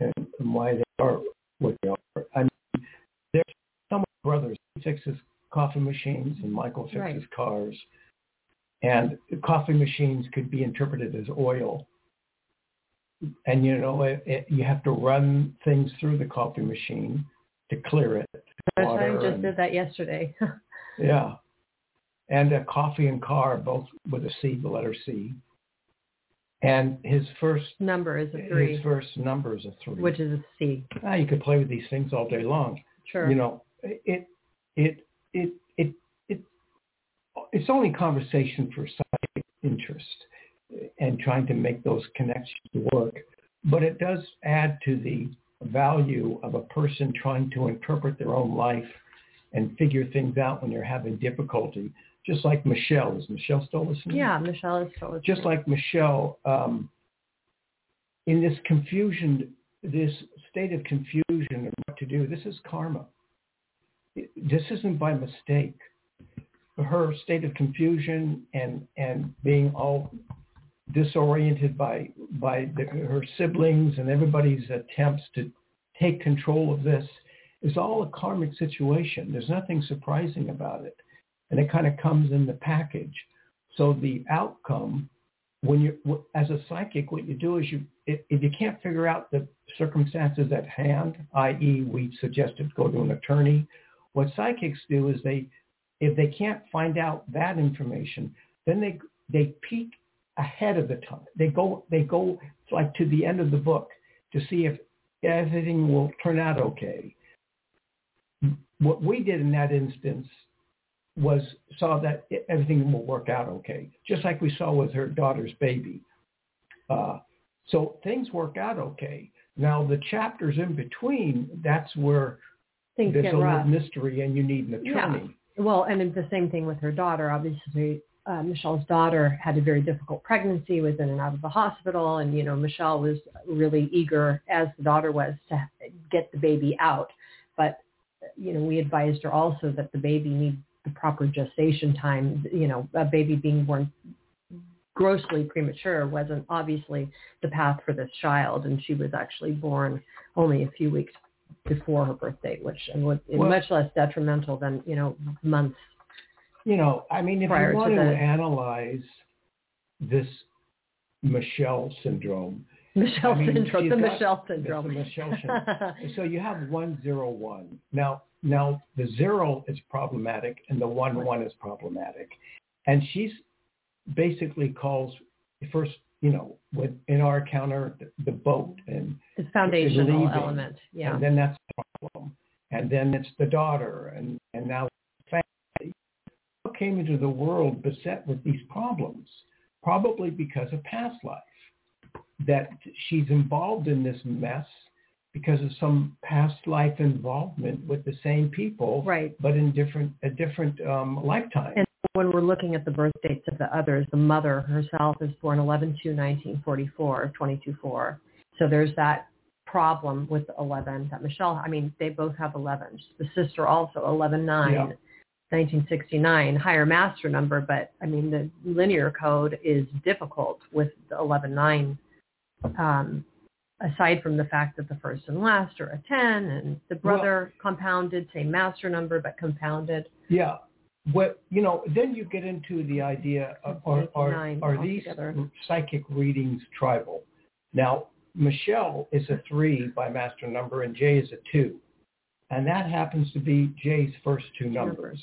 and, and why they are what they are. I mean, there's some brothers. He fixes coffee machines and Michael fixes
right.
cars. And coffee machines could be interpreted as oil and you know it, it, you have to run things through the coffee machine to clear it.
I just and, did that yesterday.
yeah, and a coffee and car both with a C, the letter C. And his first
number is a three.
His first number is a three,
which is a C.
Ah, you could play with these things all day long.
Sure.
You know, it it it it it it's only conversation for psychic interest and trying to make those connections work. But it does add to the value of a person trying to interpret their own life and figure things out when they're having difficulty. Just like Michelle. Is Michelle still listening?
Yeah, Michelle is still listening.
Just like Michelle, um, in this confusion, this state of confusion of what to do, this is karma. This isn't by mistake. Her state of confusion and, and being all disoriented by by the, her siblings and everybody's attempts to take control of this is all a karmic situation. There's nothing surprising about it, and it kind of comes in the package. So the outcome, when you as a psychic, what you do is you if, you can't figure out the circumstances at hand, i.e., we suggested go to an attorney. What psychics do is they, if they can't find out that information, then they they peek ahead of the time. They go they go like to the end of the book to see if everything will turn out okay. What we did in that instance was saw that everything will work out okay, just like we saw with her daughter's baby. Uh, so things work out okay. Now the chapters in between, that's where
things
there's a
rough.
little mystery and you need an attorney.
Yeah. Well, and it's the same thing with her daughter. Obviously, uh, Michelle's daughter had a very difficult pregnancy, was in and out of the hospital, and you know Michelle was really eager, as the daughter was, to get the baby out. But you know we advised her also that the baby needs the proper gestation time. You know, a baby being born grossly premature wasn't obviously the path for this child, and she was actually born only a few weeks before her birth date, which and was
Well-
much less detrimental than you know months.
You know, I mean, if
Prior
you want to,
the-
analyze this Michelle syndrome,
Michelle
I mean,
syndrome, the
got-
Michelle
the
syndrome.
Michelle so you have one zero one. Now, now the zero is problematic and the one one is problematic, and she's basically calls first, you know, with in our counter the, the boat and
the foundational
leaving.
element. Yeah.
and then that's the problem. And then it's the daughter, and, and now came into the world beset with these problems, probably because of past life. That she's involved in this mess because of some past life involvement with the same people,
Right.
but in different a different um, lifetime.
And when we're looking at the birth dates of the others, the mother herself is born 11-2-1944, 22-4. So there's that problem with 11 that Michelle, I mean, they both have 11. The sister also 11-9,
Yeah.
1969, higher master number, but I mean, the linear code is difficult with the 11-9, um, aside from the fact that the first and last are a 10 and the
Well-
brother compounded, same master number, but compounded.
Yeah. What you know, then you get into the idea of are are, are these psychic readings tribal? Now, Michelle is a three by master number and Jay is a two. And that happens to be Jay's first two numbers.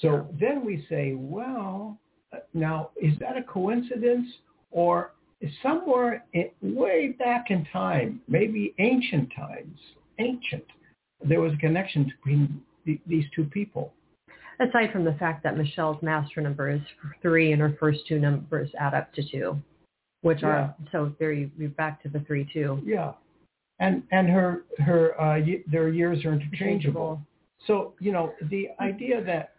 So then we say, well, uh, now is that a coincidence or is somewhere in, way back in time, maybe ancient times, ancient, there was a connection between the, these two people?
Aside from the fact that Michelle's master number is three and her first two numbers add up to two, which are, so there you, you're back to the three, two.
Yeah, and and her her uh, y- their years are interchangeable. So you know the idea that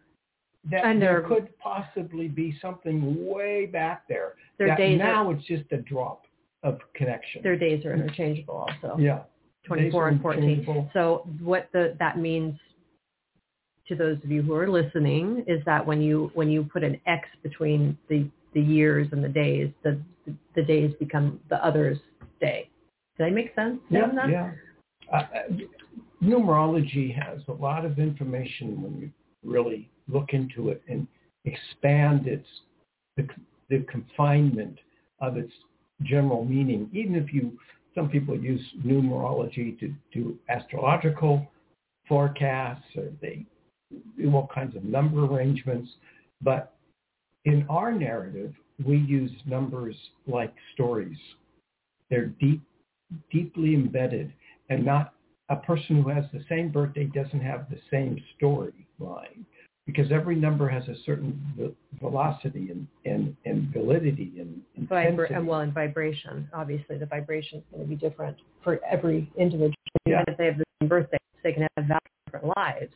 that there could possibly be something way back there.
Their
that
days
now
are,
it's just a drop of connection.
their days are interchangeable also,
yeah,
24 and 14. So what the, that means to those of you who are listening is that when you, when you put an X between the, the years and the days, the, the days become the other's day. Does that make sense?
Yeah, yeah. Uh, uh, numerology has a lot of information when you really look into it and expand its the, the confinement of its general meaning. Even if you, some people use numerology to do astrological forecasts, or they do all kinds of number arrangements. But in our narrative, we use numbers like stories. They're deep, deeply embedded, and not a person who has the same birthday doesn't have the same storyline because every number has a certain ve- velocity and, and, and validity and.
Vibra- and well, and vibration. Obviously, the vibration is going to be different for every individual.
Yeah.
Even if they have the same birthday, they can have different lives.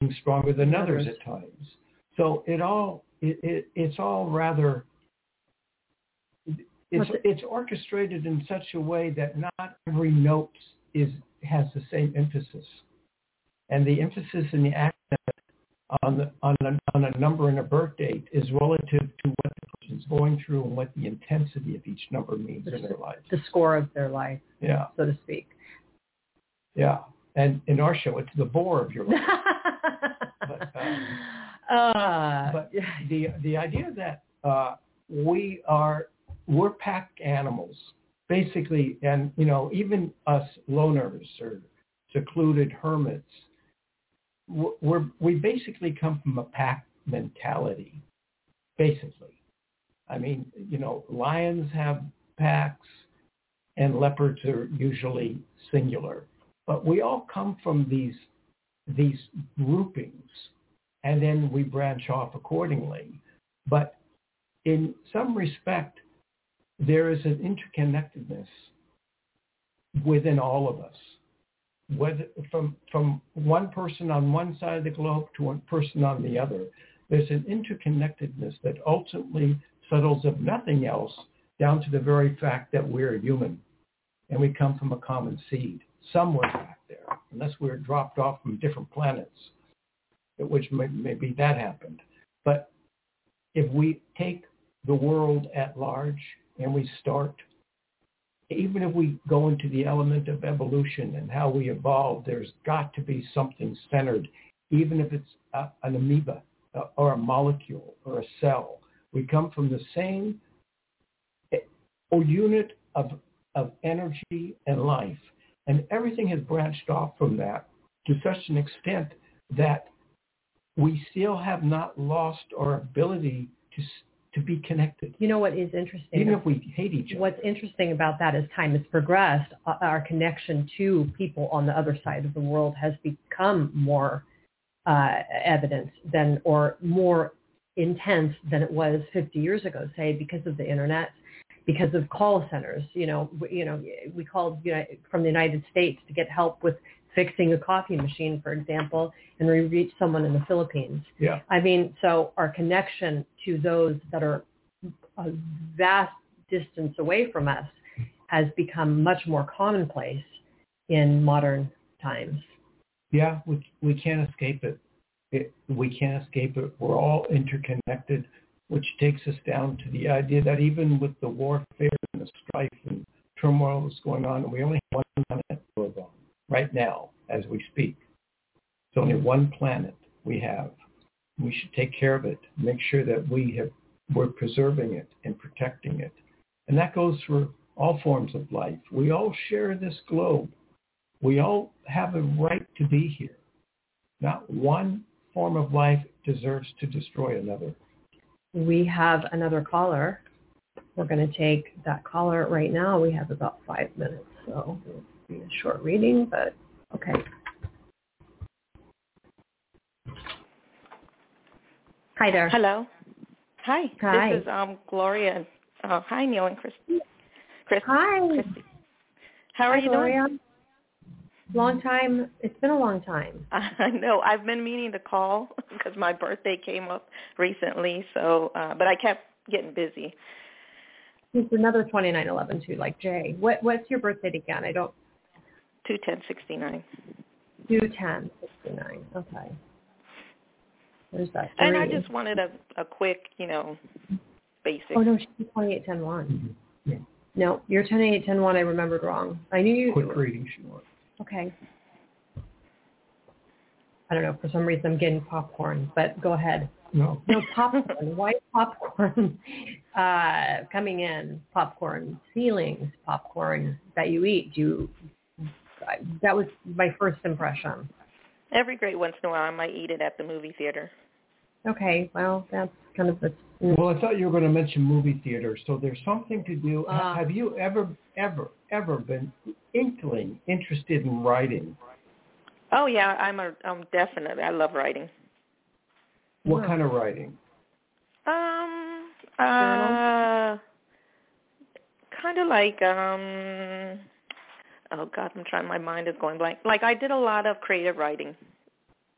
being stronger than others
Others.
at times. So it all it, it it's all rather it's it's orchestrated in such a way that not every note is has the same emphasis, and the emphasis in the accent on the on a, on a number and a birth date is relative to what the person's going through and what the intensity of each number means in their life.
The score of their life,
Yeah,
so to speak.
yeah. And in our show, it's the bore of your life. But, um,
uh,
but the the idea that uh, we are we're pack animals basically, and you know even us loners or secluded hermits, we're, we're basically come from a pack mentality, basically. I mean, you know, lions have packs, and leopards are usually singular, but we all come from these these groupings and then we branch off accordingly. But in some respect, there is an interconnectedness within all of us, whether from from one person on one side of the globe to one person on the other. There's an interconnectedness that ultimately settles, if nothing else, down to the very fact that we're human and we come from a common seed somewhere back there, unless we're dropped off from different planets, which may, maybe that happened. But if we take the world at large and we start, even if we go into the element of evolution and how we evolve, there's got to be something centered, even if it's a, an amoeba uh, or a molecule or a cell. We come from the same eh, unit of, of energy and life. And everything has branched off from that to such an extent that we still have not lost our ability to to be connected.
You know what is interesting?
Even if we hate each other.
What's interesting about that as time has progressed, uh, our connection to people on the other side of the world has become more uh, evident than or more intense than it was 50 years ago, say, because of the internet, because of call centers. You know, we, you know, we called you know, from the United States to get help with fixing a coffee machine, for example, and we reach someone in the Philippines.
Yeah.
I mean, so our connection to those that are a vast distance away from us has become much more commonplace in modern times.
Yeah, we we can't escape it. it. We can't escape it. We're all interconnected, which takes us down to the idea that even with the warfare and the strife and turmoil that's going on, we only have one planet to live on right now as we speak. It's only one planet we have. We should take care of it, make sure that we have, we're preserving it and protecting it. And that goes for all forms of life. We all share this globe. We all have a right to be here. Not one form of life deserves to destroy another.
We have another caller. We're going to take that caller right now. We have about five minutes, so be a short reading, but okay. Hi there.
Hello. Hi.
Hi.
This is um Gloria. Uh, hi, Neil and Christy. Christy.
Hi.
Christy. How are
Hi,
you
Gloria.
doing?
Long time. It's been a long time.
I know. I've been meaning to call because my birthday came up recently. So, uh, but I kept getting busy.
It's another twenty nine eleven too, like Jay. What What's your birthday again? I don't.
Two ten sixty nine.
Two ten sixty nine. Okay. There's that. Three.
And I just wanted a a quick, you know, basic.
Oh no, she's twenty eight ten one.
Yeah.
No, you're ten eight ten one. I remembered wrong. I knew you.
Quick reading she wants.
Okay. I don't know. For some reason, I'm getting popcorn, but go ahead.
No.
No popcorn. White popcorn uh, coming in. Popcorn ceilings. Popcorn that you eat. Do you? That was my first impression.
Every great once in a while, I might eat it at the movie theater.
Okay. Well, that's kind of the.
Well, I thought you were going to mention movie theater, So there's something to do.
Ah.
Have you ever, ever, ever been inkling interested in writing?
Oh yeah, I'm a I'm definitely. I love writing.
What
Yeah.
kind of writing?
Um, uh, kind of like um, oh God, I'm trying. My mind is going blank. Like I did a lot of creative writing,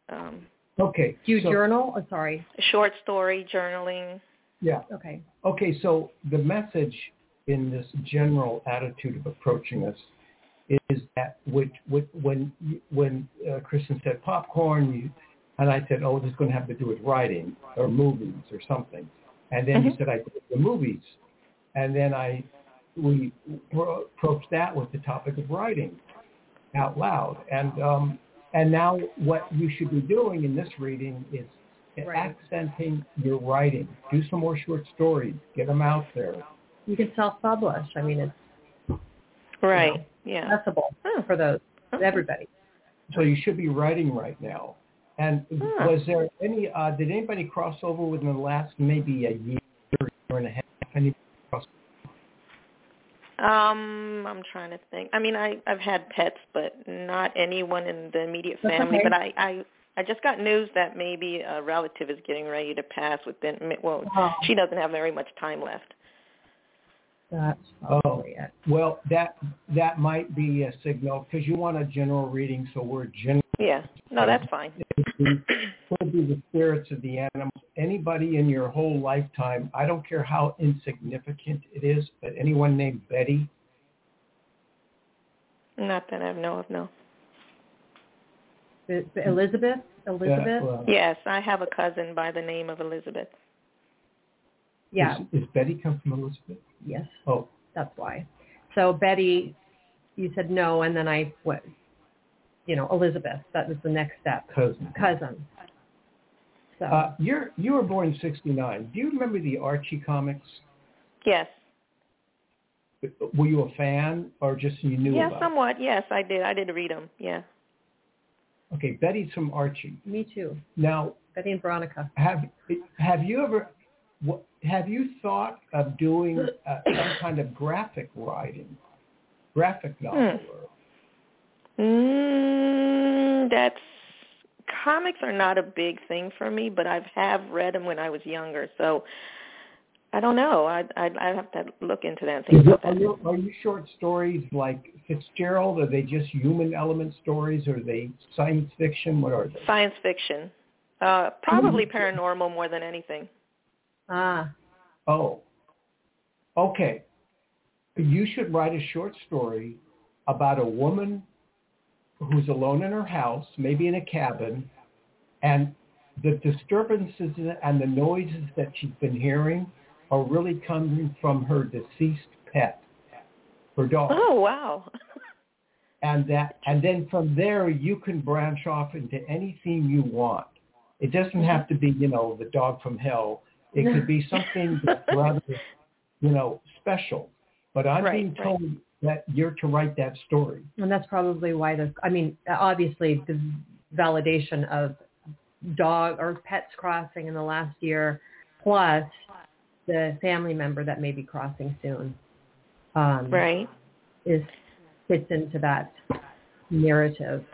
um,
Okay.
Do you
so,
journal? Oh, sorry.
short story journaling.
Yeah.
Okay.
Okay. So the message in this general attitude of approaching us is that which, which, when when uh, Kristin said popcorn, you, and I said, oh, this is going to have to do with writing or movies or something, and then you
Mhm.
said I did the movies, and then I we pro- approached that with the topic of writing out loud, and um, and now what you should be doing in this reading is
Right.
accenting your writing. Do some more short stories. Get them out there.
You can self-publish. I mean, it's
Right. Yeah.
accessible
Oh.
for those
Okay.
everybody.
So you should be writing right now. And
Huh.
was there any? Uh, did anybody cross over within the last maybe a year, or year and a half? Any cross?
Um, I'm trying to think. I mean, I I've had pets, but not anyone in the immediate family.
okay.
But I I I just got news that maybe a relative is getting ready to pass within. Well,
Oh,
she doesn't have very much time left.
that's
Oh.
it.
Well, that that might be a signal because you want a general reading, so we're general.
Yeah. No, uh, that's fine.
could be the spirits of the animals. Anybody in your whole lifetime, I don't care how insignificant it is, but anyone named Betty,
Not that I know of. No.
The- the Elizabeth? Elizabeth?
uh, well,
Yes, I have a cousin by the name of Elizabeth.
Yeah.
Is, is Betty come from Elizabeth?
Yes.
Oh,
That's why. So Betty, you said no, and then I what? You know, Elizabeth. That was the next step.
cousin.
Cousin. So
Uh, you're you were born in '69. Do you remember the Archie comics?
yes.
Were you a fan, or just you knew
Yeah,
about?
somewhat. Yes, I did. I did read them. Yeah.
Okay, Betty's from Archie.
me too.
Now,
Betty and Veronica.
have have you ever have you thought of doing uh, some kind of graphic writing, graphic novel?
Hmm.
Or,
Mm, that's comics are not a big thing for me, but I have have read them when I was younger. So I don't know. I I I have to look into that and think
Is it-
about
are,
that.
you, are you short stories like Fitzgerald? Are they just human element stories? Are they science fiction? What are they?
Science fiction. Uh probably paranormal more than anything.
Ah,
Oh, okay. You should write a short story about a woman who's alone in her house, maybe in a cabin, and the disturbances and the noises that she's been hearing are really coming from her deceased pet, her dog.
Oh, wow.
and that and then from there you can branch off into any theme you want. It doesn't mm-hmm. have to be, you know, the dog from hell. It could be something that's rather, you know, special. But I'm
Right,
being
right.
Told that you're to write that story.
and that's probably why the. I mean, obviously the validation of dog or pets crossing in the last year, plus the family member that may be crossing soon, um,
Right.
is fits into that narrative.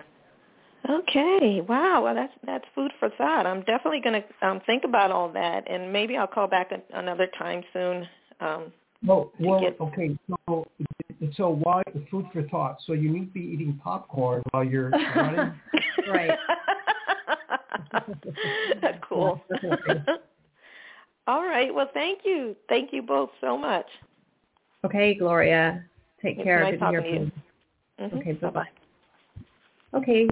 Okay. Wow. Well, that's that's food for thought. I'm definitely going to um think about all that and maybe I'll call back a, another time soon. Um
Well, well,
get-
okay. So, so why food for thought? So you need to be eating popcorn while you're running.
Right.
That's cool. All right. Well, thank you. Thank you both so much.
Okay, Gloria. Take
It's
care.
nice
Good to hear
talking to
from
you.
you.
Mhm.
Okay,
Bye-bye.
Okay.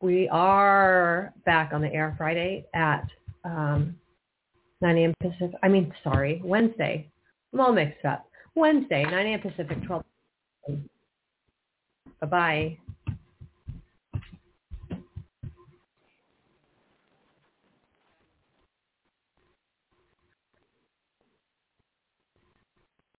We are back on the air Friday at um, 9 a.m. Pacific. I mean, sorry, Wednesday. I'm all mixed up. Wednesday, 9 a.m. Pacific, 12. Bye-bye.